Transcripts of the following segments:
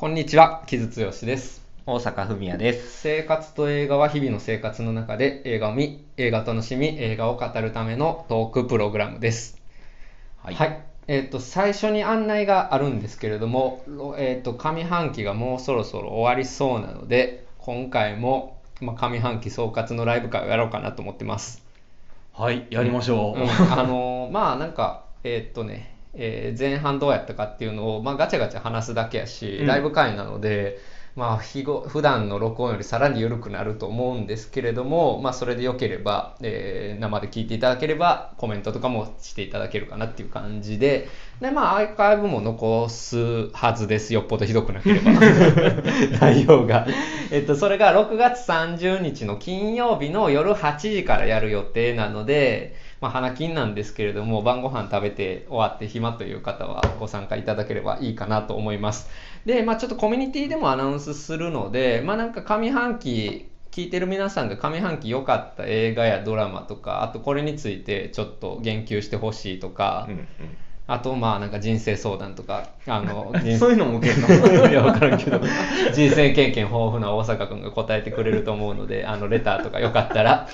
こんにちは、木津剛です。大阪文也です。生活と映画は日々の生活の中で映画を見、映画を楽しみ、映画を語るためのトークプログラムです。はいえっ、と、最初に案内があるんですけれども、ろえっ、と、上半期がもうそろそろ終わりそうなので、今回も、まあ、上半期総括のライブ会をやろうかなと思ってます。はい、やりましょう。うんあのーまあなんかえーっとね、えー前半どうやったかっていうのを、まあ、ガチャガチャ話すだけやし、うん。ライブ会なので、まあ、日ご普段の録音よりさらに緩くなると思うんですけれども、まあ、それでよければ、えー生で聞いていただければコメントとかもしていただけるかなっていう感じでで、まあ、アーカイブも残すはずです。よっぽどひどくなければ。内容が、えっと、それが6月30日の金曜日の夜8時からやる予定なので、まあ、花金なんですけれども晩ご飯食べて終わって暇という方はご参加いただければいいかなと思います。で、まあ、ちょっとコミュニティでもアナウンスするので、まあ、なんか上半期聞いてる皆さんが上半期良かった映画やドラマとかあとこれについてちょっと言及してほしいとか、うんあとまあなんか人生相談とかあの そういうのも受けるの？いや、わからんけど、人生経験豊富な大阪君が答えてくれると思うので、あの、レターとかよかったら、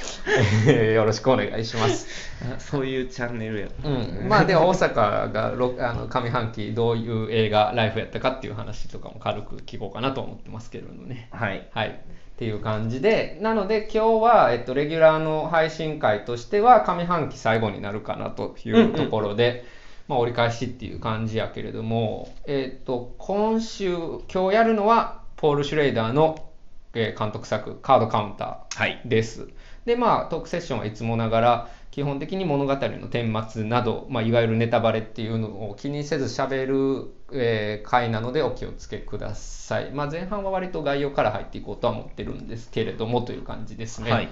え ーよろしくお願いします。あそういうチャンネルや。うん。まあ、では大阪がろあの上半期どういう映画、ライフやったかっていう話とかも軽く聞こうかなと思ってますけれどもね。はい。はい。っていう感じで、なので今日は、えっと、レギュラーの配信会としては、上半期最後になるかなというところで、まあ、折り返しっていう感じやけれども、えっと、今週、今日やるのは、ポール・シュレイダーの、えー監督作、カードカウンタはいーです。で、まあ、トークセッションはいつもながら、基本的に物語の顛末など、まあ、いわゆるネタバレっていうのを気にせず喋る、えー回なのでお気をつけください。まあ、前半は割と概要から入っていこうとは思ってるんですけれどもという感じですね。はい。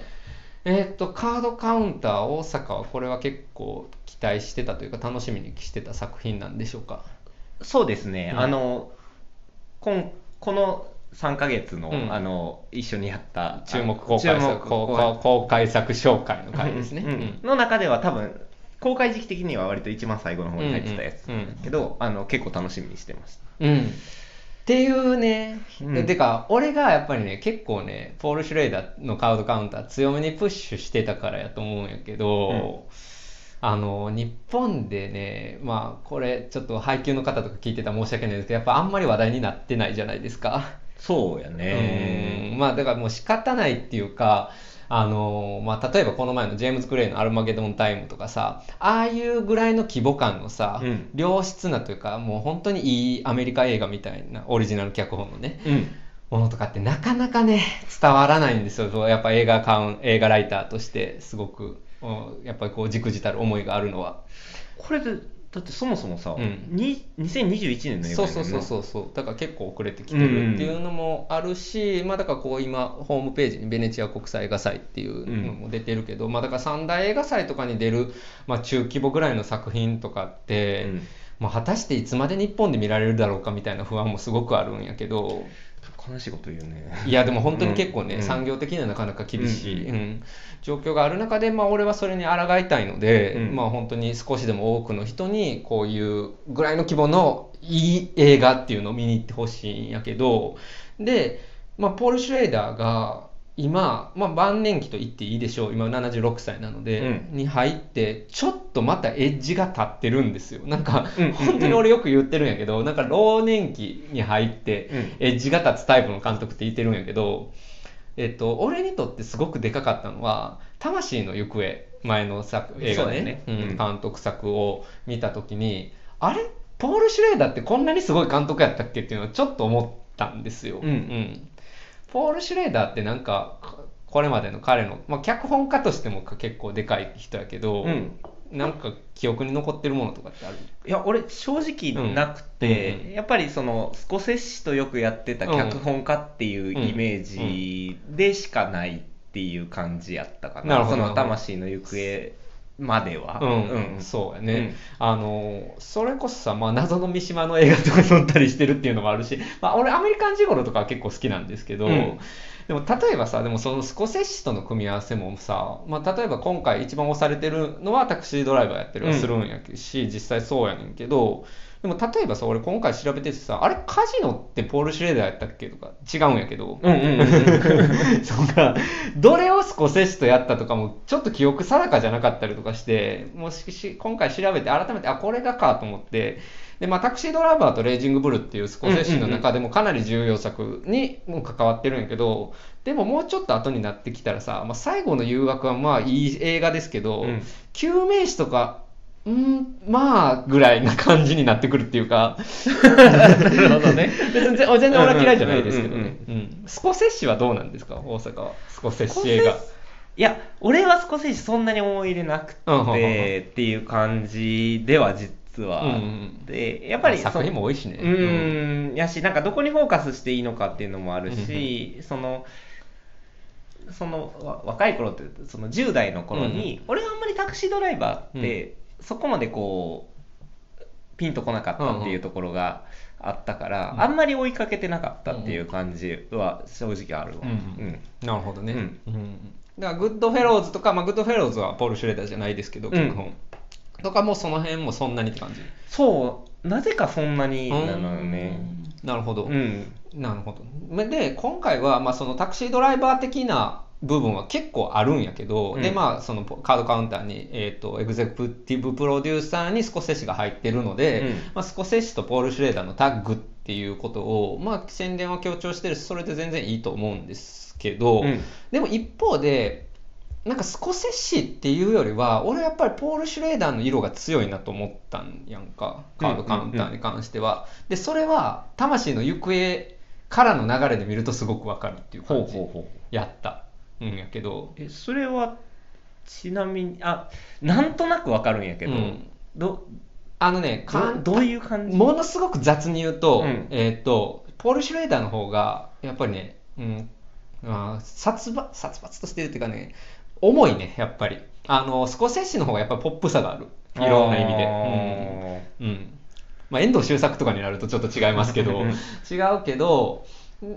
えーっと、カードカウンター大阪はこれは結構期待してたというか楽しみにしてた作品なんでしょうか？そうですね。うんあの、こんこの3ヶ月の、うんあの、一緒にやった、注目公開作公開作紹介の回ですね。うんうんの中では多分、公開時期的には割と一番最後の方に入ってたやつうんうんけど、あの結構楽しみにしてました。うん。っていうね、うんてか、俺がやっぱりね、結構ね、ポール・シュレイダーのカードカウンター強めにプッシュしてたからやと思うんやけど、あの、日本でね、まあ、これ、ちょっと配給の方とか聞いてたら申し訳ないですけど、やっぱあんまり話題になってないじゃないですか。そうやうんね。まあ、だからもう仕方ないっていうか、あのまあ、例えばこの前のジェームズ・クレイの「アルマゲドン・タイム」とかさああいうぐらいの規模感のさ、うん。良質なというかもう本当にいいアメリカ映画みたいなオリジナル脚本のねうん。ものとかってなかなかね伝わらないんですよ。やっぱ映画カウン映画ライターとしてすごく、うんやっぱりこうじくじたる思いがあるのは。これで、だってそもそもさ、うん。に2021年の映画そうそうそうう。そうそう。だから結構遅れてきてるっていうのもあるし、まあだからこう今ホームページにベネチア国際映画祭っていうのも出てるけど、まあだから三大映画祭とかに出る、まあ、中規模ぐらいの作品とかって、うん。まあ果たしていつまで日本で見られるだろうかみたいな不安もすごくあるんやけど悲しいこと言うね。いやでも本当に結構ね、うん。産業的にはなかなか厳しい、うん。うん。状況がある中で、まあ、俺はそれに抗いたいので、うん。まあ、本当に少しでも多くの人にこういうぐらいの規模のいい映画っていうのを見に行ってほしいんやけどで、まあ、ポール・シュレイダーが今、まあ、晩年期と言っていいでしょう。今76歳なので、うに入ってちょっとまたエッジが立ってるんですよ。なんかうん本当に俺よく言ってるんやけどなんか老年期に入ってうん。エッジが立つタイプの監督って言ってるんやけど、えっと、俺にとってすごくでかかったのは「魂の行方」前の作映画ね。そうだね。うん。うん。監督作を見た時にあれ？ポール・シュレーダーってこんなにすごい監督やったっけ？っていうのはちょっと思ったんですよ。うんポール・シュレーダーってなんかこれまでの彼の、まあ、脚本家としても結構でかい人やけど、うん。なんか記憶に残ってるものとかってある？いや俺正直なくて、うん。やっぱりそのスコセッシとよくやってた脚本家っていうイメージでしかないっていう感じやったかな,、なるほど。その魂の行方までは、うん、そうやね、うん。あのそれこそさ、まあ、謎の三島の映画とか撮ったりしてるっていうのもあるし、まあ、俺アメリカンジゴロとかは結構好きなんですけど、うん。でも例えばさでもそのスコセッシとの組み合わせもさ、まあ、例えば今回一番押されてるのはタクシードライバーやってるはするんやし、実際そうやねんけどでも例えばさ俺今回調べててさあれカジノってポール・シュレーダーやったっけとか違うんやけど、うんうんうん そうかどれをスコセッシとやったとかもちょっと記憶定かじゃなかったりとかしてもしし今回調べて改めてあこれがかと思って。で、まあ、タクシードライバーとレイジングブルっていうスコセッシの中でもかなり重要作にも関わってるんやけどでももうちょっと後になってきたらさ、まあ、最後の誘惑はまあいい映画ですけど、うん。救命士とかうんまあぐらいな感じになってくるっていうか。なるほどね。全全然俺は嫌いじゃないですけどうんね。うんスコセッシはどうなんですか？大阪は。スコセッシ映画。いや俺はスコセッシそんなに思い入れなくてっていう感じでは実はうんうんでやっぱりまあ作品も多いしね。うーんやしなんかどこにフォーカスしていいのかっていうのもあるし、そのそのわ若い頃ってその10代の頃に、俺はあんまりタクシードライバーって、そこまでこうピンとこなかったっていうところがあったから、うん。あんまり追いかけてなかったっていう感じは正直あるわ、うんうんなるほどね。ううん。んだからグッドフェローズとか、まあ、グッドフェローズはポール・シュレーダーじゃないですけど、うん。脚本。とかもうその辺もそんなにって感じ。そう。なぜかそんなになのよね。うんなるほど。うん。なるほど。で、今回は、まあ、そのタクシードライバー的な部分は結構あるんやけど、うん。で、まあ、そのカードカウンターに、えっ、と、エグゼクティブプロデューサーにスコセッシが入ってるので、うん。まあ、スコセッシとポール・シュレーダーのタッグっていうことを、まあ、宣伝は強調してるし、それで全然いいと思うんですけど、うん。でも一方で、なんかスコセッシっていうよりは、俺はやっぱりポール・シュレーダーの色が強いなと思ったんやんか、カードカウンターに関しては。で、それは魂の行方からの流れで見るとすごくわかるっていうほう感じほうほう。やったんやけど、えそれはちなみにあなんとなくわかるんやけど、うんどあのね、かんどどういう感じ？ものすごく雑に言うと、うんえーっと、ポール・シュレーダーの方が、やっぱりね、うん、あー殺伐、殺伐としてるっていうかね、重いね、やっぱり。あの、スコセッシの方がやっぱりポップさがある。いろんな意味で。うん。うん。まあ、遠藤周作とかになるとちょっと違いますけど、う ん違うけど、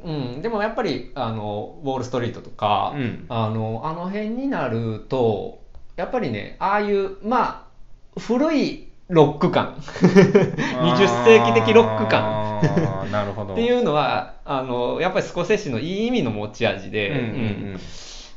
うん、でもやっぱり、あの、ウォール・ストリートとか、うんあの、あの辺になると、やっぱりね、ああいう、まあ、古いロック感。20世紀的ロック感。なるほどっていうのは、あの、やっぱりスコセッシのいい意味の持ち味で、うんうんうん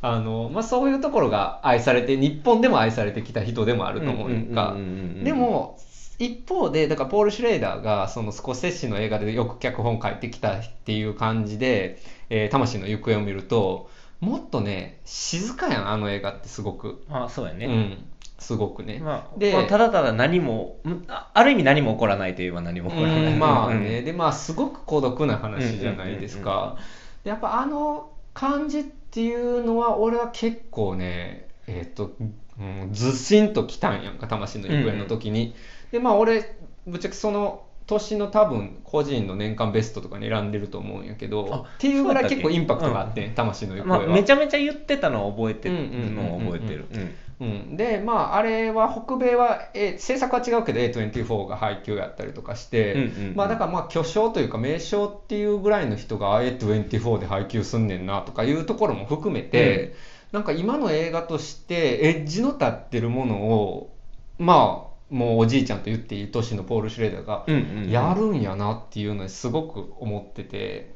あの、まあ、そういうところが愛されて、日本でも愛されてきた人でもあると思うんか。でも、一方で、だからポール・シュレーダーが、そのスコセッシの映画でよく脚本書いてきたっていう感じで、えー魂の行方を見ると、もっとね、静かやん、あの映画ってすごく。あそうやね、うん。すごくね。まあで、まあただただ何もんあある意味何も起こらないといえば何も起こらない、うんまあね、うん。でまあすごく孤独な話じゃないですか、でやっぱあの感じっていうのは俺は結構ねえっ、と、うん、ずっしんときたんやんか魂の行方の時に、でまあ俺ぶっちゃけその年の多分個人の年間ベストとかに選んでると思うんやけどあっていうぐらい結構インパクトがあって、魂の行方まあ、は、めちゃめちゃ言ってたのを覚えてるうんうんうんうんのを覚えてる。うん。うん、でまああれは北米は、え制作は違うけど A24 が配給やったりとかして、うんうんうん。まあだからまあ巨匠というか名称っていうぐらいの人が A24 で配給すんねんなとかいうところも含めて、なんか今の映画としてエッジの立ってるものをまあもうおじいちゃんと言っていい年のポール・シュレーダーがうんうんうん。やるんやなっていうのにすごく思ってて。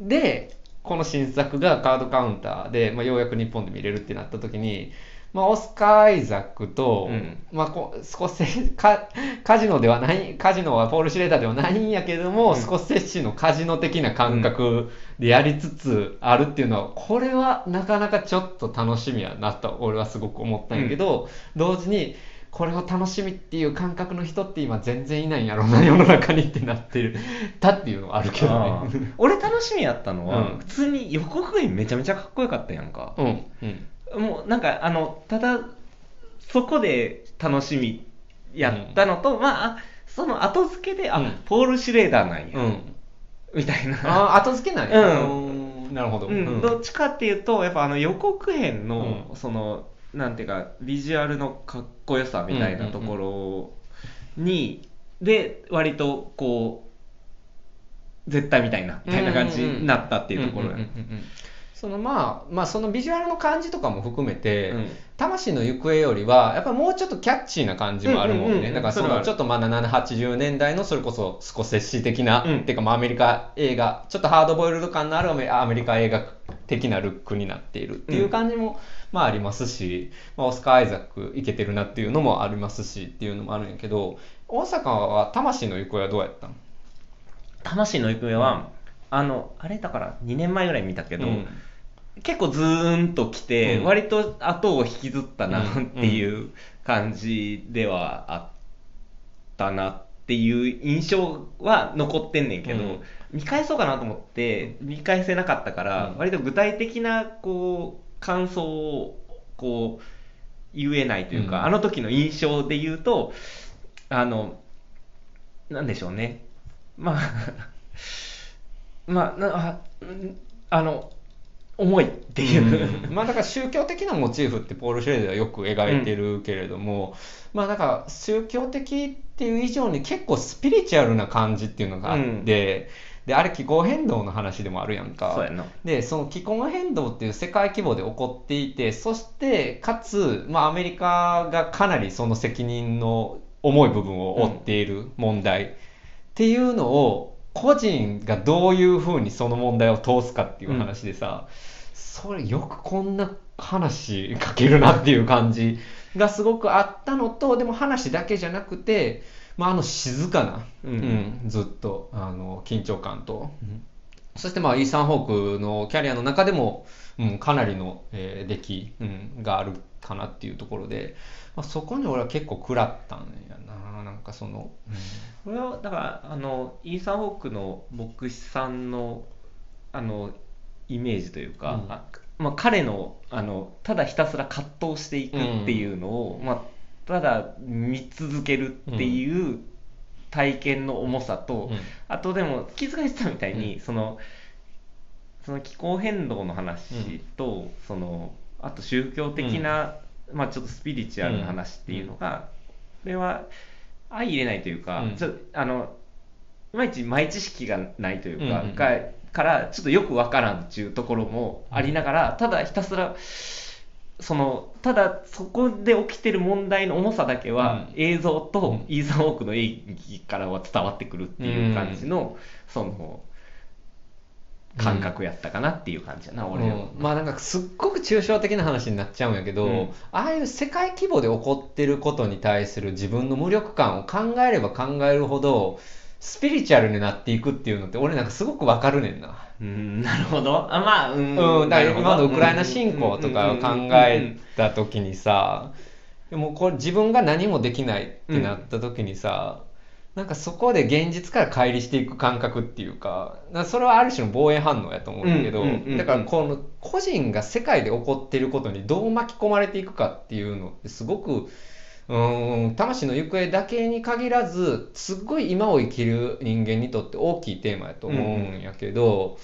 でこの新作がカードカウンターで、まあ、ようやく日本で見れるってなった時に、まあ、オスカー・アイザックと、うん。まあ、こ少しカカジノではないカジノはポール・シュレーダーではないんやけども、うん。スコセッシのカジノ的な感覚でやりつつあるっていうのはこれはなかなかちょっと楽しみやなと俺はすごく思ったんやけど、同時にこれを楽しみっていう感覚の人って今全然いないんやろうな世の中にってなってる。たっていうのはあるけどあね。ー 俺楽しみやったのは、うん。普通に予告編めちゃめちゃかっこよかったやんか、うん。うん。もうなんかあのただそこで楽しみやったのと、まああその後付けであ、うん。ポール・シュレーダーなんや、うん。みたいな。あ後付けなんうん。なるほど、うん。どっちかっていうとやっぱあの予告編の、うん。そのなんていうかビジュアルのかっこよさみたいなところに、で割とこう絶対みたいなみたいな感じになったっていうところやんんんうんそのまあ、まあそのビジュアルの感じとかも含めて、うん。魂の行方よりは、やっぱりもうちょっとキャッチーな感じもあるもんね。だからそのちょっとまあ7、80年代のそれこそスコセッシ的な、うん。っていうかまあアメリカ映画、ちょっとハードボイルド感のあるアメアメリカ映画的なルックになっているっていう感じも、まあありますし、まあ、オスカー・アイザックいけてるなっていうのもありますしっていうのもあるんやけど、大阪は魂の行方はどうやったの？魂の行方は、あのあれだから2年前ぐらい見たけど、うん。結構ズーンときて、うん。割と後を引きずったなうんっていう感じではあったなっていう印象は残ってんねんけど、うん。見返そうかなと思って見返せなかったから、うん。割と具体的なこう感想をこう言えないというか、うん。あの時の印象で言うとあのなんでしょうね。まあまあなあの重いっていう、まあだから宗教的なモチーフってポール・シュレーダーはよく描いてるけれども、まあだから宗教的っていう以上に結構スピリチュアルな感じっていうのがあって、であれ気候変動の話でもあるやんか。でその気候変動っていう世界規模で起こっていてそしてかつ、まあ、アメリカがかなりその責任の重い部分を負っている問題っていうのを個人がどういうふうにその問題を通すかっていう話でさ、それよくこんな話書けるなっていう感じがすごくあったのとでも話だけじゃなくて、まあ、あの静かな、うん。うんずっとあの緊張感と、そしてまあイーサン・ホークのキャリアの中でも、うん、かなりの、えー出来、うん、があるかなっていうところで、まあ、そこに俺は結構食らったんやな。なんかその、これはだからあのイーサン・ホークの牧師さんのあのイメージというか、うん。あまあ、彼のあのただひたすら葛藤していくっていうのを、まあ、ただ見続けるっていう体験の重さと、うん。あとでも気づかれてたみたいに、うそのその気候変動の話と、そのあと宗教的な、まあ、ちょっとスピリチュアルな話っていうのが、これは相入れないというか、うん。ちょあのいまいち前知識がないというか、がからちょっとよくわからんっていうところもありながら、ただひたすらそのただそこで起きてる問題の重さだけは、うん。映像とうんイーサン・ホークの演技からは伝わってくるっていう感じの、その感覚やったかなっていう感じやな、俺は。うん。まあなんかすっごく抽象的な話になっちゃうんやけど、うん。ああいう世界規模で起こってることに対する自分の無力感を考えれば考えるほどスピリチュアルになっていくっていうのって俺なんかすごくわかるねんな。うん、なるほど。あ、まあ、うん。うん、だから今のウクライナ侵攻とかを考えた時にさ、でもこれ自分が何もできないってなった時にさ、なんかそこで現実から乖離していく感覚っていうか、かそれはある種の防衛反応やと思うんだけど、だからこの個人が世界で起こっていることにどう巻き込まれていくかっていうのってすごく、うん、魂の行方だけに限らず、すっごい今を生きる人間にとって大きいテーマやと思うんやけど、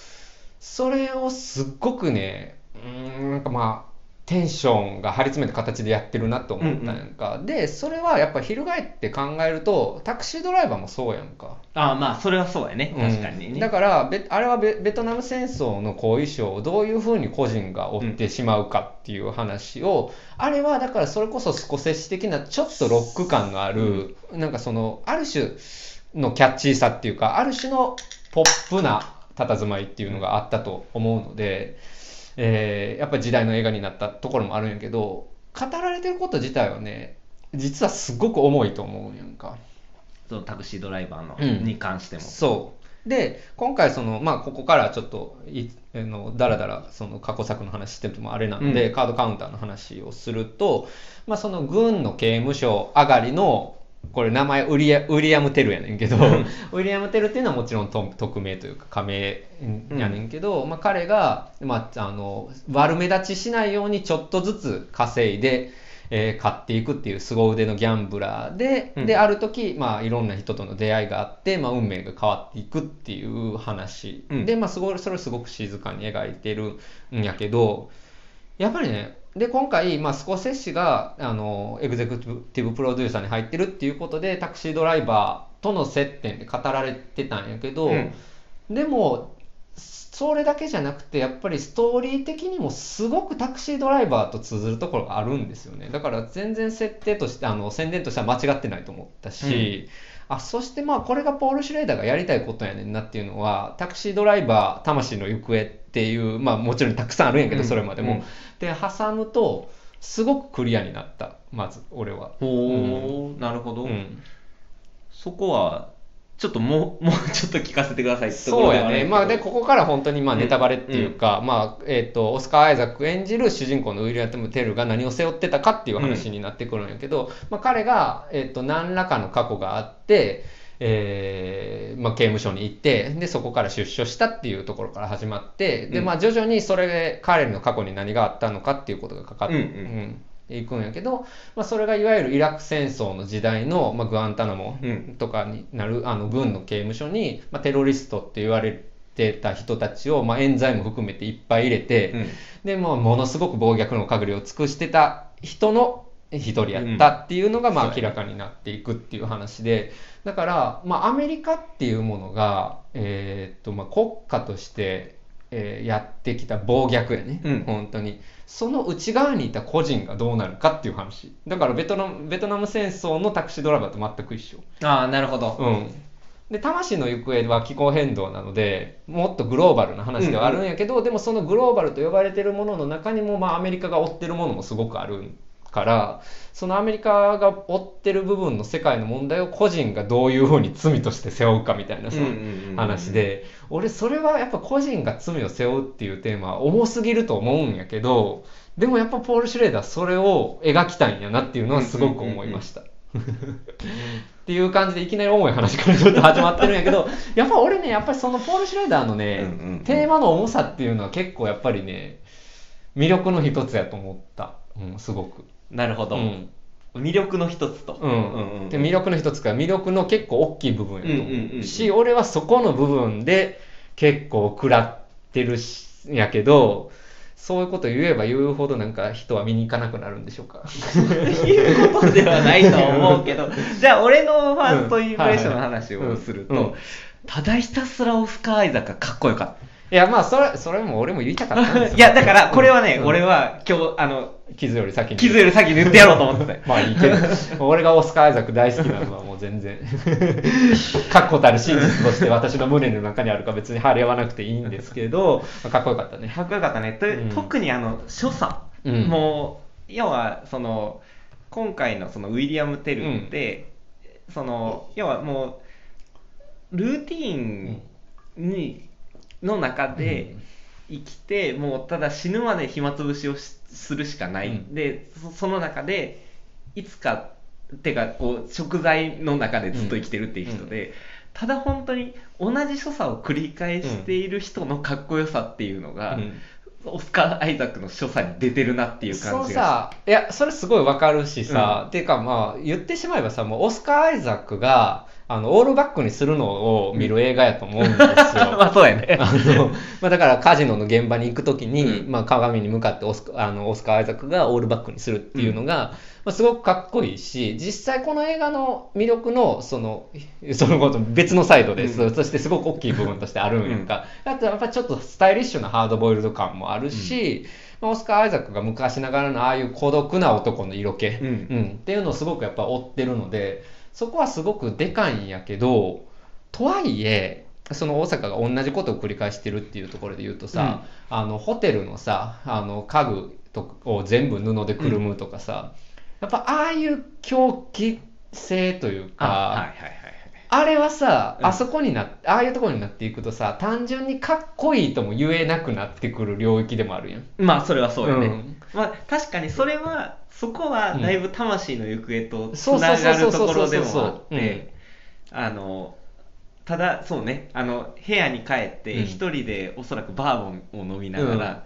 それをすっごくね、うん、なんかまあ、テンションが張り詰めた形でやってるなと思ったんやんか。で、それはやっぱ翻って考えると、タクシードライバーもそうやんか。あまあ、それはそうやね。うん確かにね。だからベあれはベベトナム戦争の後遺症をどういうふうに個人が負ってしまうかっていう話を、あれはだからそれこそスコセッシ的なちょっとロック感のある、なんかそのある種のキャッチーさっていうかある種のポップな佇まいっていうのがあったと思うので、えーやっぱり時代の映画になったところもあるんやけど語られてること自体はね実はすごく重いと思うんやんか。そのタクシードライバーの、うんに関しても。そう。で、今回その、まあ、ここからちょっとい、あの、だらだら、その過去作の話しててもあれなんで、うんカードカウンターの話をすると、まあ、その軍の刑務所上がりの、これ名前ウリア、ウィリアム・テルやねんけど、ウィリアム・テルっていうのはもちろんと匿名というか仮名やねん。けど、まあ、彼が、まあ、あの、悪目立ちしないようにちょっとずつ稼いで、えー買っていくっていう凄腕のギャンブラーで、うん。で、ある時、まあ、いろんな人との出会いがあって、まあ、運命が変わっていくっていう話、うん。で、まあ、すごいそれをすごく静かに描いてるんやけどやっぱりねで今回、まあ、スコセッシがあのエグゼクティブプロデューサーに入ってるっていうことでタクシードライバーとの接点で語られてたんやけど、うん。でもそれだけじゃなくてやっぱりストーリー的にもすごくタクシードライバーと通ずるところがあるんですよね。だから全然設定としてあの宣伝としては間違ってないと思ったし、あそしてまあこれがポール・シュレーダーがやりたいことやねんなっていうのはタクシードライバー魂の行方っていうまあもちろんたくさんあるんやけどうん。それまでも、うん。で挟むとすごくクリアになった。まず俺は。ほう、なるほど、うん。そこはちょっともう もうちょっと聞かせてくださいってとこそうやね。まあでここから本当にまあうん。ネタバレっていうか、まあえっとオスカー・アイザック演じる主人公のウィリアム・テルが何を背負ってたかっていう話になってくるんやけど、まあ、彼が、えっと何らかの過去があってえーまあ、刑務所に行ってでそこから出所したっていうところから始まってで、うん。まあ、徐々にそれで彼の過去に何があったのかっていうことがかかって、うんうん。うんいくんやけど、まあ、それがいわゆるイラク戦争の時代の、まあ、グアンタナモうん。とかになるあの軍の刑務所に、まあ、テロリストって言われてた人たちを、まあ、冤罪も含めていっぱい入れて、うん。でもうものすごく暴虐の限りを尽くしてた人の一人やったっていうのが、まあ、明らかになっていくっていう話でだから、まあ、アメリカっていうものが、えーっとまあ、国家として、えーやってきた暴虐やね、うん。本当に。その内側にいた個人がどうなるかっていう話。だからベトナムベトナム戦争のタクシードライバーと全く一緒。ああなるほど、うん、で魂の行方は気候変動なのでもっとグローバルな話ではあるんやけど、でもそのグローバルと呼ばれてるものの中にも、まあ、アメリカが追ってるものもすごくあるからそのアメリカが追ってる部分の世界の問題を個人がどういうふうに罪として背負うかみたいなさ、話で。俺それはやっぱ個人が罪を背負うっていうテーマは重すぎると思うんやけどでもやっぱポール・シュレーダーそれを描きたいんやなっていうのはすごく思いました。っていう感じでいきなり重い話からちょっと始まってるんやけど やっぱ俺ねやっぱりそのポール・シュレーダーのね、うんうんうん。テーマの重さっていうのは結構やっぱりね魅力の一つやと思った、うん、すごく。なるほど、うん。魅力の一つと、うん。うんうんで魅力の一つか魅力の結構大きい部分やと。思う,、うんうんうん。し俺はそこの部分で結構食らってるしやけどそういうこと言えば言うほどなんか人は見に行かなくなるんでしょうか。いうことではないと思うけど。じゃあ俺のファーストインプレッションの話をすると、うんただひたすらオスカー・アイザックがかっこよかっいやまあそれそれも俺も言いたかったんですたよ。いやだからこれはね、うん。俺は今日あの傷より先に。傷より先に言ってやろうと思って。て まあいいけど。俺がオスカー・アイザック大好きなのはもう全然。確固たる真実として私の胸の中にあるか別に張り合わなくていいんですけど、まあかっこよかったね。かっこよかったね、とうん。特にあの所作、うん。もう要はその今回のそのウィリアム・テルって、その要はもうルーティーンにの中で生きて、もうただ死ぬまで暇つぶしをしするしかない、うん。でそその中でいつかてかこう食材の中でずっと生きてるっていう人で、ただ本当に同じ所作を繰り返している人のかっこよさっていうのが、うん。オスカー・アイザックの所作に出てるなっていう感じがさいやそれすごいわかるしさ、うん。っていうかまあ言ってしまえばさもうオスカー・アイザックがあのオールバックにするのを見る映画やと思うんですよ。まあそうやね。あのまあ、だからカジノの現場に行くときに、うん。まあ、鏡に向かってオスカあのオスカー・アイザックがオールバックにするっていうのが、まあ、すごくかっこいいし実際この映画の魅力のその そのこと別のサイドです、うん。そしてすごく大きい部分としてあるんやんか、あとやっぱりちょっとスタイリッシュなハードボイルド感もあるし、まあオスカー・アイザックが昔ながらのああいう孤独な男の色気、うん。っていうのをすごくやっぱ追ってるのでそこはすごくでかいんやけどとはいえその大阪が同じことを繰り返してるっていうところで言うとさ、あのホテルのさあの家具とを全部布でくるむとかさ、やっぱああいう狂気性というか、はいはいあれはさ、うん。あそこになああいうところになっていくとさ単純にかっこいいとも言えなくなってくる領域でもあるやん。まあそれはそうよね、うん。まあ確かにそれはそこはだいぶ魂の行方とつながるところでもあってあのただそうねあの部屋に帰ってうん。一人でおそらくバーボンを飲みながら、うん。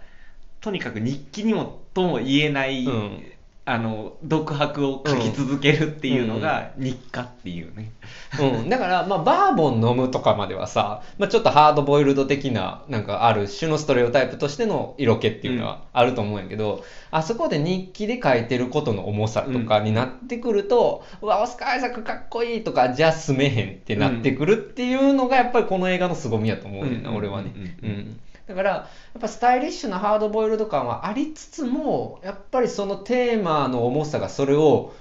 とにかく日記にもとも言えない、うんあの独白を書き続けるっていうのが日課っていうね、うん、だから、まあ、バーボン飲むとかまではさ、まあ、ちょっとハードボイルド的な、なんかある種のストレオタイプとしての色気っていうのはあると思うんやけど、あそこで日記で書いてることの重さとかになってくると、うわ、オスカー・アイザックかっこいいとか、じゃあ住めへんってなってくるっていうのが、やっぱりこの映画の凄みやと思うねんな、うん。俺はね。うん。うん。だからやっぱスタイリッシュなハードボイルド感はありつつもやっぱりそのテーマの重さがそれを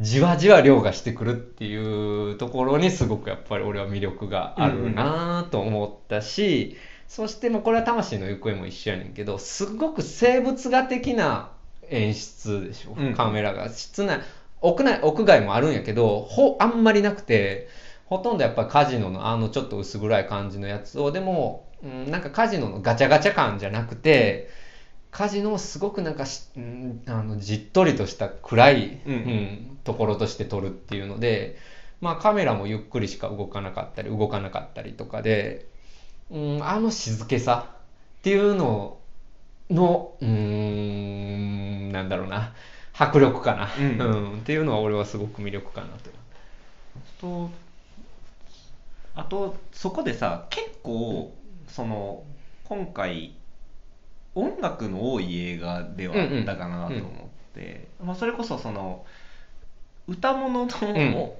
じわじわ凌駕してくるっていうところにすごくやっぱり俺は魅力があるなと思ったし、そしてもうこれは魂の行方も一緒やねんけどすごく生物画的な演出でしょ、うん。カメラが。室内屋内屋外もあるんやけどほあんまりなくてほとんどやっぱりカジノのあのちょっと薄暗い感じのやつをでも、うん、なんかカジノのガチャガチャ感じゃなくて、カジノをすごくなんかし、うん、あのじっとりとした暗い、うん。うんところとして撮るっていうので、まあ、カメラもゆっくりしか動かなかったり動かなかったりとかで、うん、あの静けさっていうののうーんなんだろうな迫力かな、うん。うんっていうのは俺はすごく魅力かなと。とあとそこでさ結構その今回音楽の多い映画ではあったかなと思って、まあ、それこそその歌物の、ん。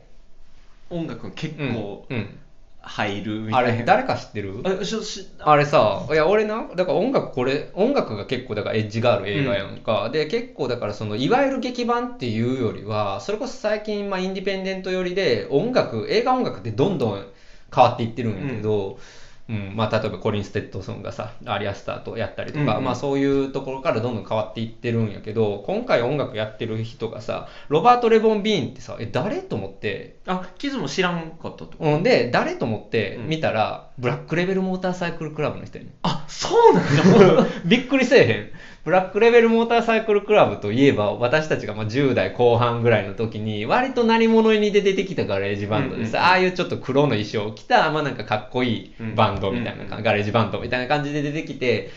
音楽が結構うん。うん。入るみたいな、あれ誰か知ってる？あししあれさ、いや俺な、だから音楽これ、音楽が結構だからエッジがある映画やんか。で、結構だからその、いわゆる劇版っていうよりは、それこそ最近、まあインディペンデント寄りで、音楽、映画音楽ってどんどん変わっていってるんやけど、うん、まあ例えばコリン・ステッドソンがさ、アリアスターとやったりとか、うんうんまあそういうところからどんどん変わっていってるんやけど、今回音楽やってる人がさ、ロバート・レヴォン・ビーンってさ、え、誰と思って、あキズも知らんかったと。うん、で、誰と思ってうん。見たら、ブラックレベルモーターサイクルクラブの人やねん。あそうなんだ びっくりせえへん。ブラックレベルモーターサイクルクラブといえば、私たちがまあ10代後半ぐらいの時に、割と鳴り物入りで出てきたガレージバンドでさ、うんうんうんああいうちょっと黒の衣装を着た、まあなんかかっこいいバンドみたいな、うんうんうんガレージバンドみたいな感じで出てきて、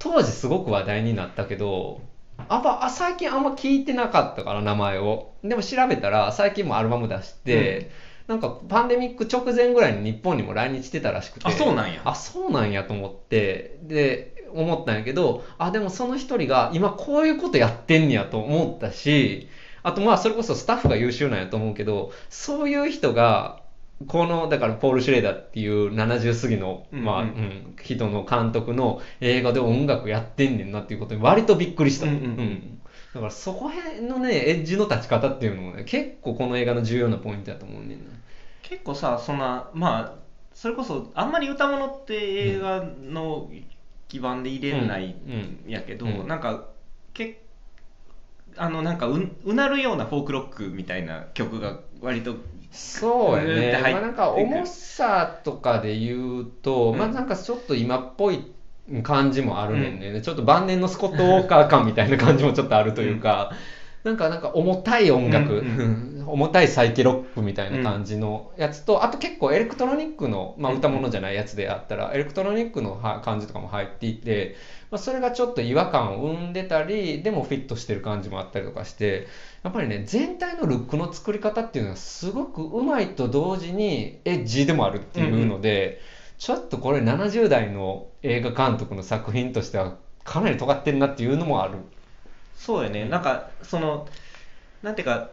当時すごく話題になったけど、あんまあ最近あんま聞いてなかったから、名前を。でも調べたら、最近もアルバム出して、なんかパンデミック直前ぐらいに日本にも来日してたらしくて。あそうなんやあ、そうなんやと思って、で、思ったんやけど、あ、でもその一人が今こういうことやってんねやと思ったし、あとまあそれこそスタッフが優秀なんやと思うけど、そういう人が、この、だからポール・シュレーダーっていう70過ぎの、まあ、うん、人の監督の映画で音楽やってんねんなっていうことに割とびっくりした。うんうんうんだからそこへんのね、エッジの立ち方っていうのもね、結構この映画の重要なポイントだと思うねんな。結構さそんなまあそれこそあんまり歌物って映画の基盤で入れないんやけど、うん。なんかけあのなんかううなるようなフォークロックみたいな曲が割とそうね。まあなんか重さとかで言うと、うん。まあなんかちょっと今っぽい感じもあるねんね。ちょっと晩年のスコット・ウォーカー感みたいな感じもちょっとあるというか、なんかなんか重たい音楽、うんうん。重たいサイケロックみたいな感じのやつと、あと結構エレクトロニックの、まあ歌物じゃないやつであったら、エレクトロニックのは感じとかも入っていて、まあ、それがちょっと違和感を生んでたり、でもフィットしてる感じもあったりとかして、やっぱりね、全体のルックの作り方っていうのがすごくうまいと同時にエッジでもあるっていうので、ちょっとこれ70代の映画監督の作品としてはかなり尖ってるなっていうのもある。そうやね、なんかそのなんていうか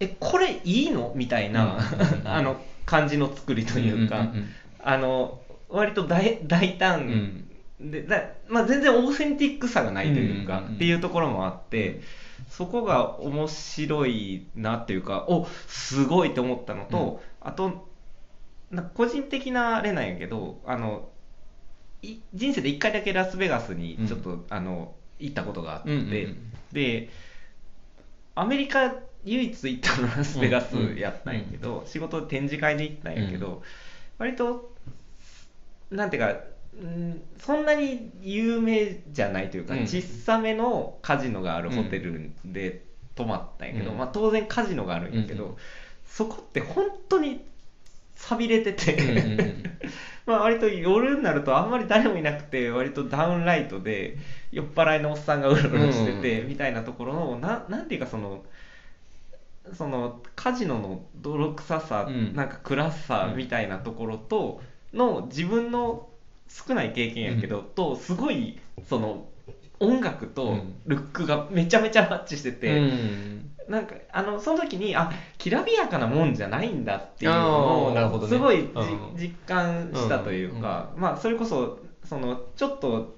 えこれいいの？みたいな、うん あの感じの作りというか、んんんあの割と大大胆。で、だまあ、全然オーセンティックさがないというか、うんうんうんっていうところもあってそこが面白いなっていうかおすごいって思ったのと、あと個人的なあれなんやけどあのい人生で1回だけラスベガスにちょっと、あの行ったことがあって、うんうんうん。でアメリカ唯一行ったのラスベガスやったんやけど、仕事で展示会で行ったんやけど、うん。割となんていうかうんそんなに有名じゃないというか、うん。小さめのカジノがあるホテルで泊まったんやけど、うん。まあ、当然カジノがあるんやけど、うん。そこって本当に寂れてて、まあ割と夜になるとあんまり誰もいなくて割とダウンライトで酔っ払いのおっさんがうろうろしてて、みたいなところのななんていうかそのそのカジノの泥臭さ、うん。なんか暗さみたいなところとの自分の少ない経験やけど、とすごいその音楽とルックがめちゃめちゃマッチしてて、うんなんかあのその時にあきらびやかなもんじゃないんだっていうあのをすごいじ、うん。実感したというか、まあそれこそそのちょっと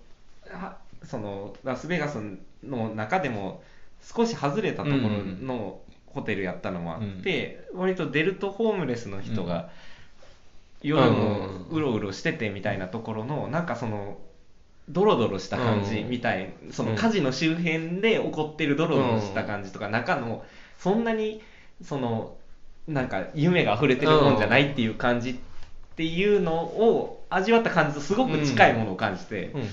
はそのラスベガスの中でも少し外れたところのホテルやったのもあって、割とデルトホームレスの人が夜もうろうろしててみたいなところのなんかそのドロドロした感じみたい、その火事の周辺で起こってるドロドロした感じとか、中のそんなにそのなんか夢が溢れてるもんじゃないっていう感じっていうのを味わった感じとすごく近いものを感じて、うん。うん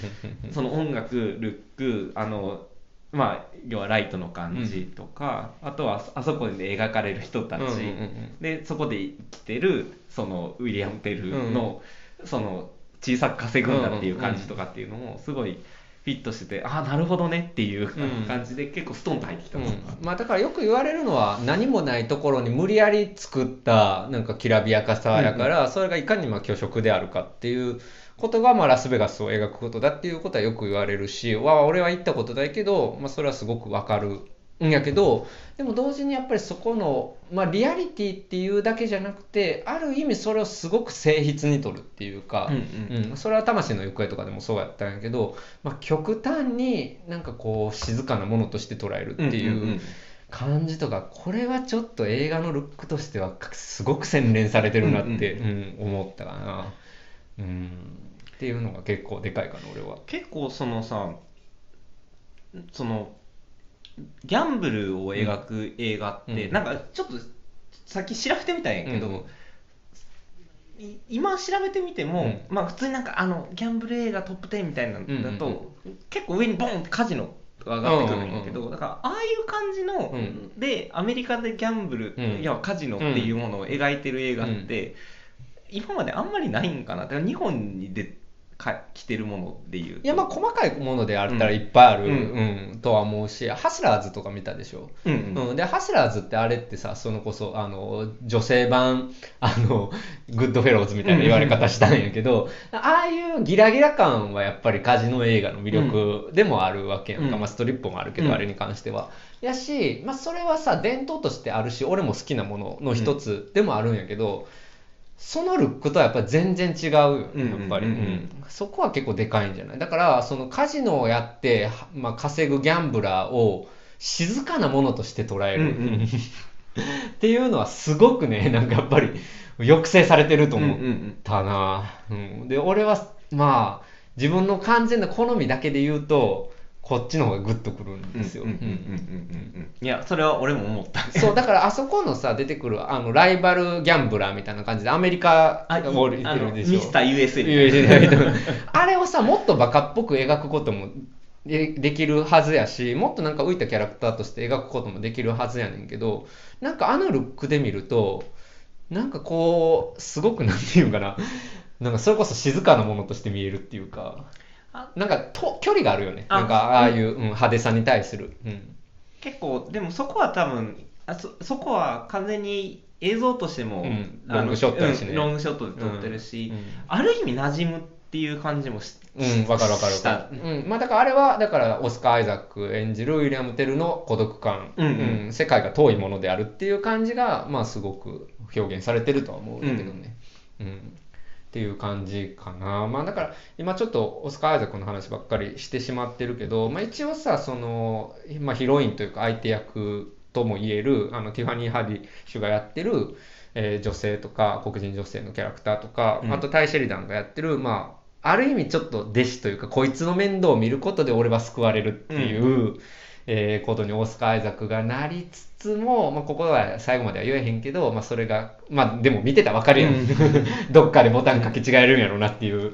うんその音楽ルックあのまあ要はライトの感じとか、あとはあそこで描かれる人たち、うんうんうんでそこで生きてるそのウィリアム・テルの、その小さく稼ぐんだっていう感じとかっていうのもすごいフィットしてて、ああなるほどねっていううん。感じで結構ストンと入ってきたのが、まあだからよく言われるのは何もないところに無理やり作ったなんかきらびやかさやから、それがいかにまあ虚飾であるかっていうことがまあラスベガスを描くことだっていうことはよく言われるしわあ俺は行ったことないけど、まあ、それはすごくわかるんやけどでも同時にやっぱりそこの、まあ、リアリティっていうだけじゃなくてある意味それをすごく誠実に取るっていうか、うんうんうん。それは魂の行方とかでもそうやったんやけど、まあ、極端になんかこう静かなものとして捉えるっていう。んんん。感じとかこれはちょっと映画のルックとしてはすごく洗練されてるなって、うん思ったかな、うん、っていうのが結構でかいかな俺は。結構そのさそのギャンブルを描く映画って、うん。なんかちょっとさっき調べてみたんやけど、うん。い今調べてみても、うん。まあ普通になんかあのギャンブル映画トップ10みたいなのだと、うん。結構上にボンってカジノが上がってくるんやけど、だからああいう感じの、うんでアメリカでギャンブル、うん。いやカジノっていうものを描いてる映画って、今まであんまりないんかな。だから日本にでか来てるものでいうと。いやまあ細かいものであったらいっぱいある、ううんんとは思うしハスラーズとか見たでしょ、うんうん。うん、でハスラーズってあれってさそのこそあの女性版あのグッドフェローズみたいな言われ方したんやけど、ああいうギラギラ感はやっぱりカジノ映画の魅力でもあるわけやんか、うん。まあ、ストリップもあるけど、うん。あれに関しては。やし、まあ、それはさ伝統としてあるし俺も好きなものの一つでもあるんやけど、そのルックとはやっぱり全然違うやっぱり、うんうん。うんうん。そこは結構でかいんじゃない？だからそのカジノをやって、はまあ、稼ぐギャンブラーを静かなものとして捉える、うんうん。っていうのはすごくね なんかやっぱり抑制されてると思うんうんうんったな、うん。で俺はまあ自分の完全な好みだけで言うとこっちの方がグッとくるんですよ、いやそれは俺も思った。そうだからあそこのさ出てくるあのライバルギャンブラーみたいな感じでアメリカあいが降りてあのるでしょ。ミスター USA いやいやいやあれをさもっとバカっぽく描くこともでできるはずやしもっとなんか浮いたキャラクターとして描くこともできるはずやねんけどなんかあのルックで見るとなんかこうすごくなんていうかな。なんかそれこそ静かなものとして見えるっていうか。あなんかと距離があるよね。あなんかああいう、うん派手さに対する、うん。結構でもそこは多分あそそこは完全に映像としても、うん。ロングショットね。うんロングショットで撮ってるし、うん。うんある意味馴染むっていう感じもしうん、わかるわかるわかる。うん、まあだからあれは、だからオスカー・アイザック演じるウィリアム・テルの孤独感、うんうん。世界が遠いものであるっていう感じが、まあすごく表現されてるとは思うんだけどね。うん。っていう感じかな。まあだから、今ちょっとオスカー・アイザックの話ばっかりしてしまってるけど、まあ一応さ、その、まあヒロインというか相手役とも言える、あの、ティファニー・ハディッシュがやってる、えー女性とか黒人女性のキャラクターとか、うんあとタイ・シェリダンがやってる、まあ、ある意味ちょっと弟子というか、こいつの面倒を見ることで俺は救われるっていう、えーことにオスカー・アイザックがなりつつも、まあ、ここは最後までは言えへんけど、まあ、それが、まあ、でも見てたらわかるやん。どっかでボタン掛け違えるんやろうなっていう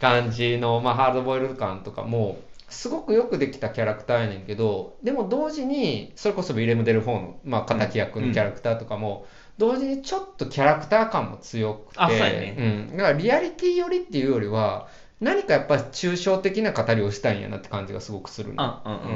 感じの、まあ、ハードボイルド感とかも、すごくよくできたキャラクターやねんけど、でも同時に、それこそウィレム・デフォーの、まあ、敵役のキャラクターとかも、同時にちょっとキャラクター感も強くて、あそうやねうん。だからリアリティ寄りっていうよりは、何かやっぱり抽象的な語りをしたいんやなって感じがすごくするのあうんうんうんう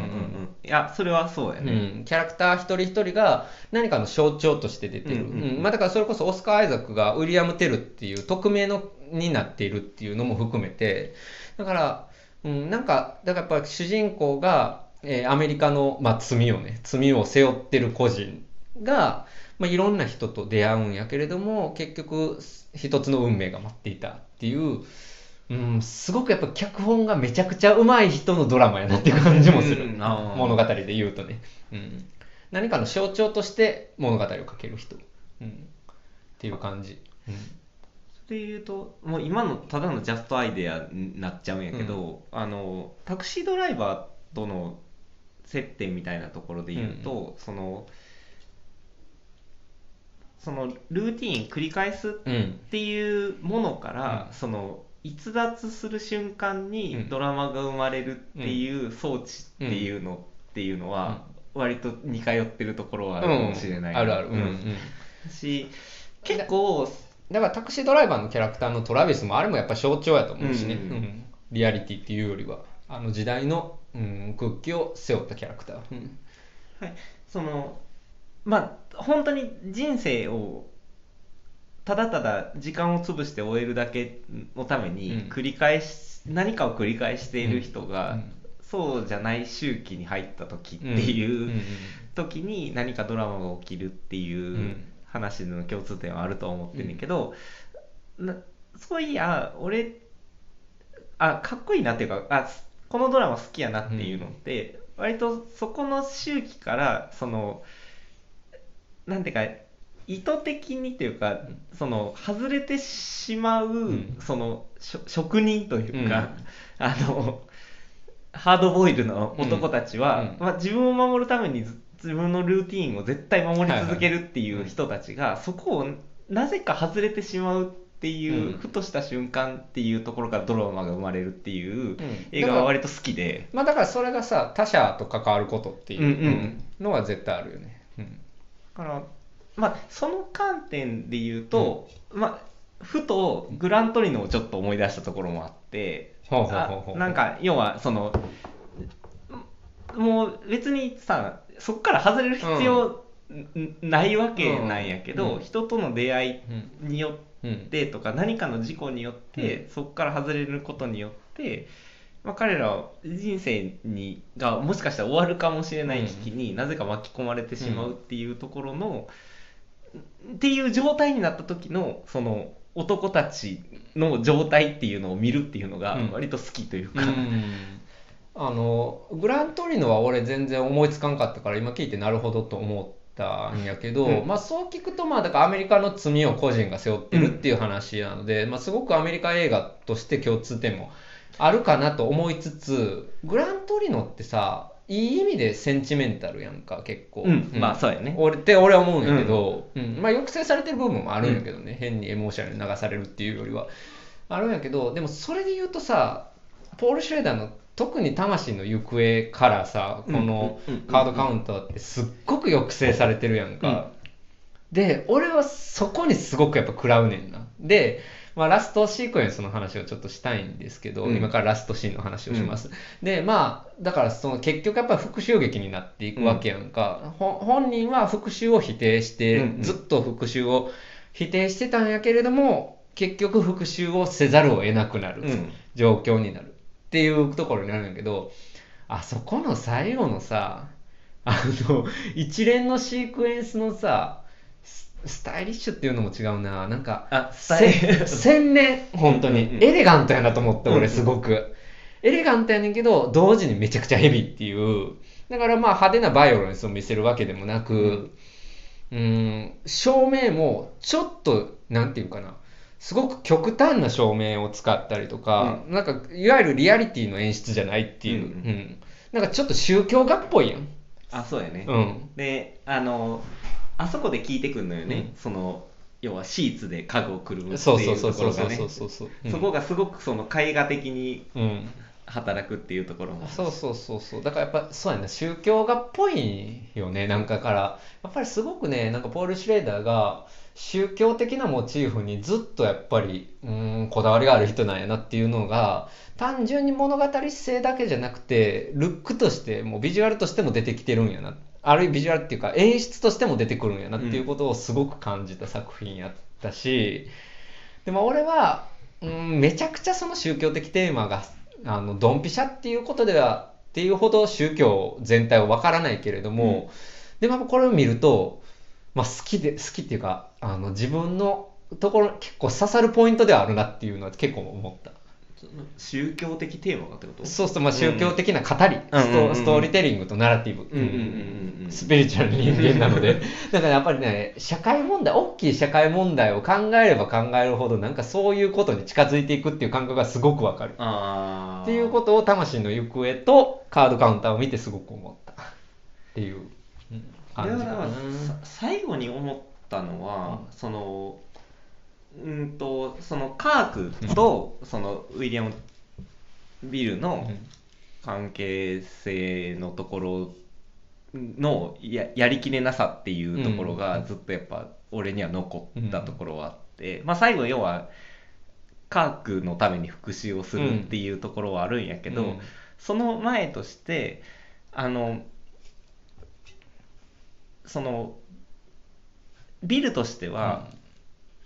ん。いやそれはそうやうね、ん、キャラクター一人一人が何かの象徴として出てる、うんまあ、だからそれこそオスカー・アイザックがウィリアム・テルっていう匿名のになっているっていうのも含めて。だから、うん、なんかだからやっぱ主人公が、えーアメリカの、まあ、罪をね罪を背負ってる個人が、まあ、いろんな人と出会うんやけれども結局一つの運命が待っていたっていううん、すごくやっぱ脚本がめちゃくちゃ上手い人のドラマやなっていう感じもする、うん物語で言うとね、うん、何かの象徴として物語を書ける人、うん、っていう感じ、うん。それで言うともう今のただのジャストアイデアになっちゃうんやけど、あのタクシードライバーとの接点みたいなところで言うと、そのそのルーティーン繰り返すっうんていうものから、うん。その逸脱する瞬間うにん。ドラマが生まれるっていう装置っていうの、っていうのは割と似通ってるところはあるかもしれない、あるある、うん。うん。し結構だからタクシードライバーのキャラクターのトラビスもあれもやっぱ象徴やと思うしね、うんうん。うん。リアリティっていうよりはあの時代の、うん、空気を背負ったキャラクター、うん。はい、そのまあ本当に人生をただただ時間を潰して終えるだけのためにうん。繰り返し、何かを繰り返している人が、うん。そうじゃない周期に入った時っていうう時に何かドラマが起きるっていううん。話の共通点はあると思ってるんだけど、なそういや俺あかっこいいなっていうかあこのドラマ好きやなっていうのって、割とそこの周期からそのなんていうか意図的にというかその外れてしまう、ん。その職人というか、あのハードボイルの男たちは、うん。うん。まあ、自分を守るためにず自分のルーティーンを絶対守り続けるっていう人たちが、そこをなぜか外れてしまうっていう、うん。ふとした瞬間っていうところからドラマが生まれるっていううん。映画は割と好きで、まあだからそれがさ他者と関わることっていううんうん。のは絶対あるよね、うん。だから、まあ、その観点で言うと、まあ、ふとグラントリノをちょっと思い出したところもあって、ほうほうほうほうあなんか要はそのもう別にさそこから外れる必要んないわけなんやけど、うん。人との出会いにようんってとか何かの事故によって、そこから外れることによって、まあ、彼らは人生にがもしかしたら終わるかもしれない危機になぜか巻き込まれてしまうっていうところの、っていう状態になった時のその男たちの状態っていうのを見るっていうのがうん。割と好きというか、うん。あのグラントリノは俺全然思いつかんかったから今聞いてなるほどと思ったんやけど、うん。まあそう聞くとまあだからアメリカの罪を個人が背負ってるっていう話なので、まあすごくアメリカ映画として共通点もあるかなと思いつつグラントリノってさいい意味でセンチメンタルやんか結構、うんまあそうやね。俺って俺は思うんやけど、うん。まあ抑制されてる部分もあるんやけどね、変にエモーショナルに流されるっていうよりは。あるんやけどでもそれで言うとさポール・シュレーダーの特に魂の行方からさこのカードカウンターってすっごく抑制されてるやんか、で俺はそこにすごくやっぱ食らうねんな。で、まあ、ラストシークエンスの話をちょっとしたいんですけど、うん。今からラストシーンの話をします、でまあだからその結局やっぱり復讐劇になっていくわけやんか、ほ本人は復讐を否定して、うんうん。ずっと復讐を否定してたんやけれども結局復讐をせざるを得なくなるうん。状況になるっていうところになるんやけどあそこの最後のさあの一連のシークエンスのさススタイリッシュっていうのも違うな。なんかあスタイせ洗練本当に、うんうんエレガントやなと思ってうんうん。俺すごく、エレガントやねんけど同時にめちゃくちゃヘビーっていう。だからまあ派手なバイオレンスを見せるわけでもなくうん。照明もちょっとなんていうかな。すごく極端な照明を使ったりとか、なんかいわゆるリアリティの演出じゃないっていう、うん。うん。なんかちょっと宗教画っぽいやん。あそうやね、うん。であのあそこで聞いてくんのよね、うん。その要はシーツで家具をくるむっていうそうそうそうとこそうそうろがねそうそう。そう、そこがすごくその絵画的にうん。働くっていうところも。そうそうそうそう。だからやっぱそうやな宗教画っぽいよね。なんかから。やっぱりすごくねなんかポール・シュレーダーが宗教的なモチーフにずっとやっぱりうーんこだわりがある人なんやなっていうのが単純に物語性だけじゃなくてルックとしてもうビジュアルとしても出てきてるんやなあるいはビジュアルっていうか演出としても出てくるんやなっていうことをすごく感じた作品やったし、でも俺は、うん、めちゃくちゃその宗教的テーマがあのドンピシャっていうことではっていうほど宗教全体は分からないけれども、でもやっぱこれを見ると、まあ、好きで好きっていうかあの自分のところ結構刺さるポイントではあるなっていうのは結構思った。宗教的テーマがってこと？そうするとまあ宗教的な語り、うん。ストストーリーテリングとナラティブ、うんうんうんうん。スピリチュアル人間なので。だからやっぱりね社会問題大きい社会問題を考えれば考えるほどなんかそういうことに近づいていくっていう感覚がすごくわかる。っていうことを魂の行方とカードカウンターを見てすごく思った。っていううん感じかな。最後に思ったのは、そのうんとそのカークとそのウィリアム・ビルの関係性のところのややりきれなさっていうところがずっとやっぱ俺には残ったところはあって、まあ最後要はカークのために復讐をするっていうところはあるんやけど、うん。その前としてあのそのビルとしては、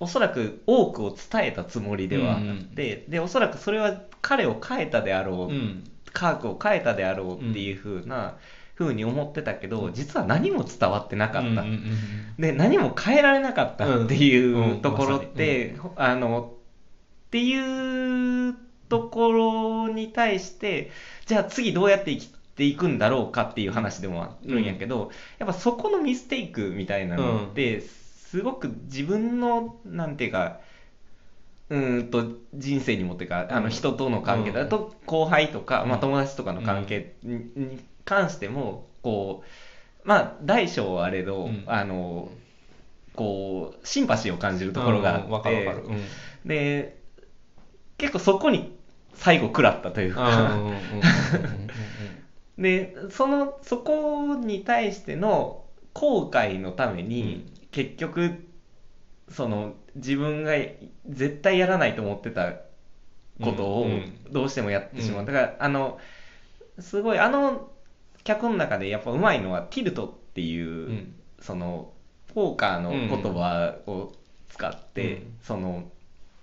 おそらく多くを伝えたつもりではあって、でおそらくそれは彼を変えたであろう、うん。カークを変えたであろうっていうふうな、ふうに思ってたけど実は何も伝わってなかった、うんうんうんで何も変えられなかったっていううん。ところって、あのっていうところに対してじゃあ次どうやって生きていくんだろうかっていう話でもあるんやけど、やっぱそこのミステイクみたいなのって、すごく自分のなんていうかうーんと人生にもっていうかあの人との関係だと後輩とか、うん。まあ、友達とかの関係にに関してもこうまあ大小あれど、うん。あのこうシンパシーを感じるところがあって、で結構そこに最後食らったというか、でそのそこに対しての後悔のために、結局その自分が絶対やらないと思ってたことをうんうん。どうしてもやってしまう、うん。だからあのすごいあの脚本の中でやっぱうまいのはティルトっていう、うん。そのポーカーの言葉を使って、うん。その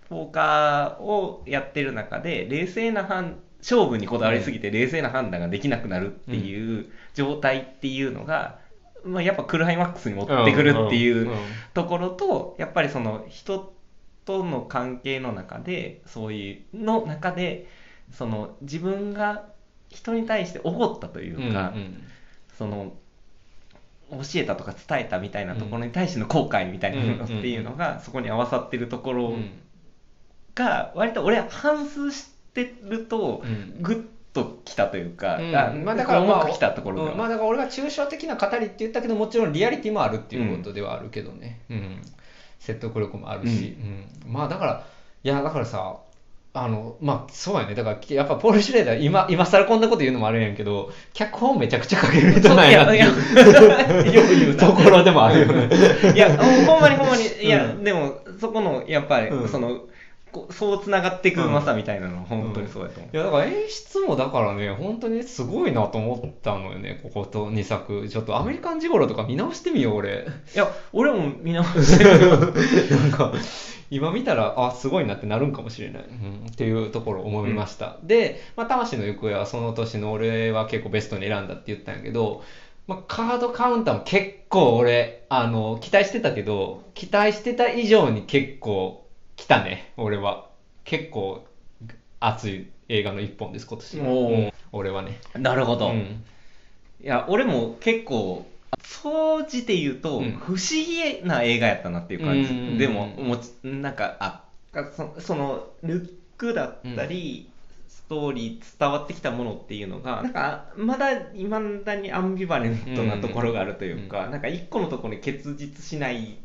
ポーカーをやってる中で冷静な判勝負にこだわりすぎて冷静な判断ができなくなるっていう状態っていうのが、まあ、やっぱクライマックスに持ってくるっていうところとやっぱりその人との関係の中でそういうの中でその自分が人に対して怒ったというか、うんうん。その教えたとか伝えたみたいなところに対しての後悔みたいなのっていうのがそこに合わさってるところうん。が割と俺は反数してるとうん。グッときたというか、うん。あまあだからまあたところが、うん。まあだから俺が抽象的な語りって言ったけどもちろんリアリティもあるっていうことではあるけどね、うん。説得力もあるし、うん。まあだからいやだからさあのまあそうやね。だからやっぱポール・シュレーダー今今更こんなこと言うのもあるんやけど脚本めちゃくちゃ書ける人なんやなっていうよく言うなところでもあるよね。いやほんまにほんまに。いや、うん。でもそこのやっぱり、うん。そのこうそうつながっていくうまさみたいなのは本当にそうやと思う、いやだから演出もだからね本当にすごいなと思ったのよねここと2作。ちょっとアメリカンジゴロとか見直してみよう俺。いや俺も見直してるよ なんか今見たらあすごいなってなるんかもしれない、うん、っていうところを思いました、で、まあ、魂の行方はその年の俺は結構ベストに選んだって言ったんやけど、まあ、カードカウンターも結構俺あの期待してたけど期待してた以上に結構来たね俺は。結構熱い映画の一本です今年。おー。うん。俺はね。なるほど、いうん。や俺も結構総じて言うと、うん。不思議な映画やったなっていう感じ、うんでももちなんかあそそのルックだったり、ストーリー伝わってきたものっていうのがなんかまだいまだにアンビバレントなところがあるというか、なんか一個のところに結実しない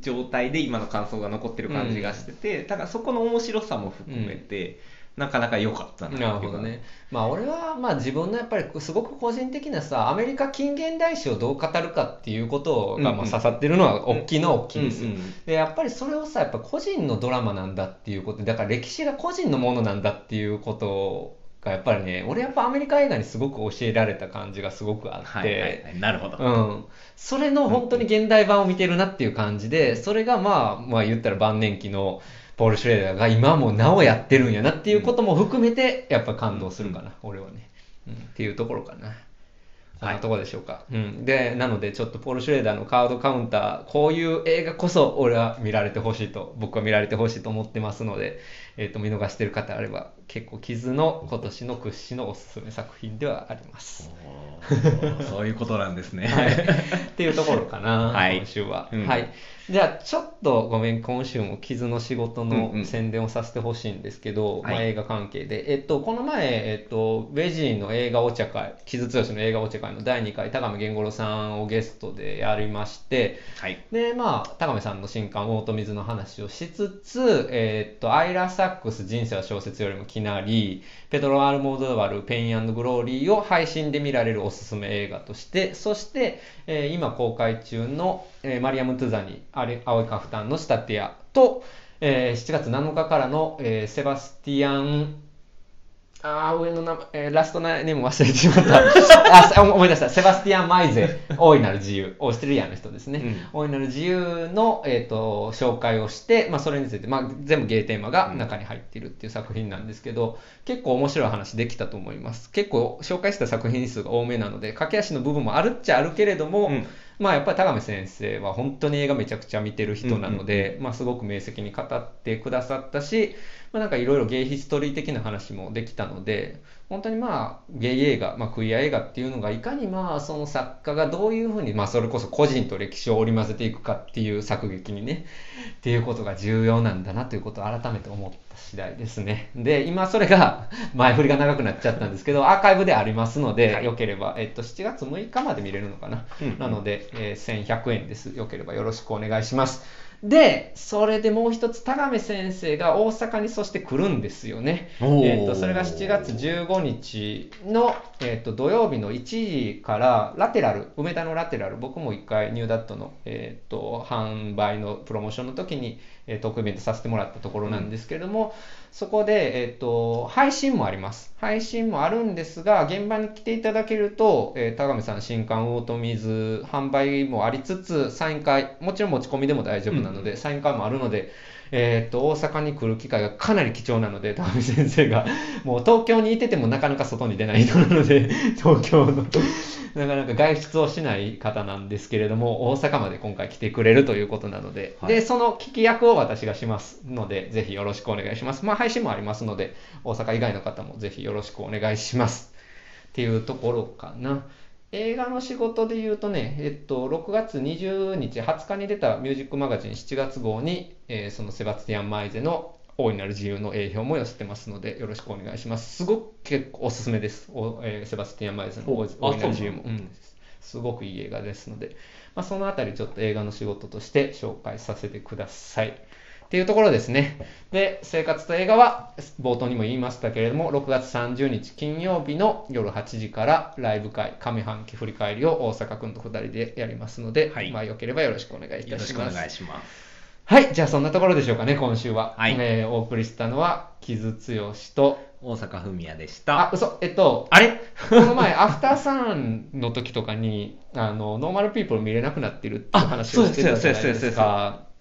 状態で今の感想が残ってる感じがしてて、だからそこの面白さも含めて、なかなか良かったなっていうか。なるほどね。まあ俺はまあ自分のやっぱりすごく個人的なさ、アメリカ近現代史をどう語るかっていうことがまあ刺さってるのは大きいのは大きいですよ。で、やっぱりそれをさ、やっぱ個人のドラマなんだっていうこと、だから歴史が個人のものなんだっていうことがやっぱりね、俺やっぱアメリカ映画にすごく教えられた感じがすごくあって、はいはいはい。なるほど、うん、それの本当に現代版を見てるなっていう感じで、それがまあ、まあ言ったら晩年期のポール・シュレーダーが今もなおやってるんやなっていうことも含めて、やっぱ感動するかな、俺はね、うん。っていうところかな。そんなところでしょうか。うん。で、なのでちょっとポール・シュレーダーのカードカウンター、こういう映画こそ俺は見られてほしいと、僕は見られてほしいと思ってますので、えー、と見逃してる方あれば結構傷の今年の屈指のおすすめ作品ではあります。そういうことなんですね。はい、っていうところかな、はい今週は、うんはい。じゃあ、ちょっとごめん、今週も傷の仕事うんうん。の宣伝をさせてほしいんですけど、はい。まあ、映画関係で、えっと、この前、えっと、ベジーの映画お茶会、傷剛の映画お茶会の第2回、高見源五郎さんをゲストでやりまして、はい。で、まあ、高見さんの新刊、大戸水の話をしつつ、えーっと、アイラ・サックス、人生は小説よりも奇なり、ペドロ・アルモードバル、ペイングローリーを配信で見られるおすすめ映画として、そして、えー今公開中の、えーマリアム・トゥザニ、あれ青いカフタンのスタティアと、えー7月7日からの、えーセバスティアン、あー上の名前、えーラストネーム忘れてしまった。あさ思い出した。セバスティアン・マイゼ、大いなる自由。オーストリアの人ですね。大いなる自由の、えー、と紹介をして、まあ、それについて、まあ、全部ゲーテーマが中に入っているっていう作品なんですけど、結構面白い話できたと思います。結構紹介した作品数が多めなので、駆け足の部分もあるっちゃあるけれども、うんまあやっぱり高見先生は本当に映画めちゃくちゃ見てる人なので、まあすごく明晰に語ってくださったし、まあなんかいろいろゲイヒストリー的な話もできたので、本当にまあゲイ映画、まあクイア映画っていうのがいかにまあその作家がどういうふうに、まあそれこそ個人と歴史を織り交ぜていくかっていう作劇にね、っていうことが重要なんだなということを改めて思った次第ですね。で、今それが 前振りが長くなっちゃったんですけど、アーカイブでありますので、はいよければ、えっと、7月6日まで見れるのかな。うんなので、えー1100円です。よければよろしくお願いします。で、それでもう一つ、田亀先生が大阪にそして来るんですよね。えっと、それが7月15日の、えっと、土曜日の1時から、ラテラル、梅田のラテラル、僕も一回ニューダットの、えっと、販売のプロモーションの時に、えートークイベントさせてもらったところなんですけれども、そこで、えっと、配信もあります。配信もあるんですが、現場に来ていただけると、えー、高見さん新刊オートミーズ販売もありつつ、サイン会、もちろん持ち込みでも大丈夫なので、サイン会もあるので、えっと、大阪に来る機会がかなり貴重なので、高見先生が、もう東京にいててもなかなか外に出ない人なので、東京の、なかなか外出をしない方なんですけれども、大阪まで今回来てくれるということなので、はいで、その聞き役を私がしますので、ぜひよろしくお願いします。まあ、配信もありますので、大阪以外の方もぜひよろしくお願いします。っていうところかな。映画の仕事で言うとね、えっと、6月20日、20日に出たミュージックマガジン7月号に、えーそのセバスティアン・マイゼの大いなる自由の営業も寄せてますので、よろしくお願いします。すごく結構おすすめです。おえーセバスティアン・マイゼのお大いなる自由も。うんすごくいい映画ですので、まあ、そのあたりちょっと映画の仕事として紹介させてください。っていうところですね。で、生活と映画は冒頭にも言いましたけれども、6月30日金曜日の夜8時からライブ会、上半期振り返りを大阪くんと2人でやりますので、はいまあよければよろしくお願いいよろしくおたします。願いします。はい、じゃあそんなところでしょうかね、今週は。はいえーお送りしたのは、傷剛と、大阪文也でしあ、た。嘘、えっと、あれ？この前、アフターサンの時とかに、あの、ノーマルピープル見れなくなってるっていう話をしてたじゃないですか。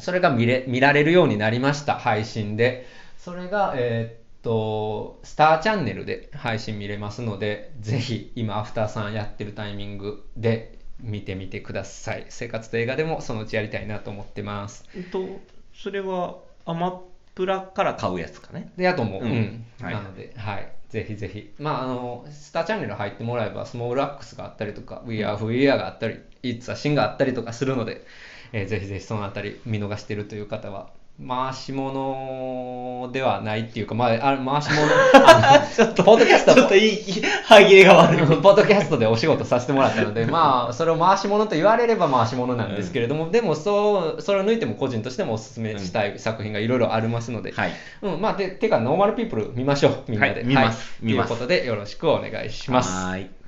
それが見れ、見られるようになりました、配信で。それが、えーっと、スターチャンネルで配信見れますので、ぜひ、今、アフターサンやってるタイミングで見てみてください。生活と映画でもそのうちやりたいなと思ってます。えっと、それはアマプラから買うやつかね。で、あともう、ううんん。はいなので、はい。ぜひぜひ。まあ、あの、スターチャンネル入ってもらえば、スモールアックスがあったりとか、We Are Who We Are があったり、It's a Sin があったりとかするので、えーぜひぜひそのあたり見逃してるという方は、回し物ではないっていうか、まあ、あ回し物、ちょっとポッドキャストちょっといい、歯切れが悪い。ポッドキャストでお仕事させてもらったので、まあ、それを回し物と言われれば回し物なんですけれども、でもそう、それを抜いても個人としてもおすすめしたい作品がいろいろありますので、はい。うん、まあ、で、てか、ノーマルピープル見ましょう、みんなで。はい見ますはい見ますということで、よろしくお願いします。はーい。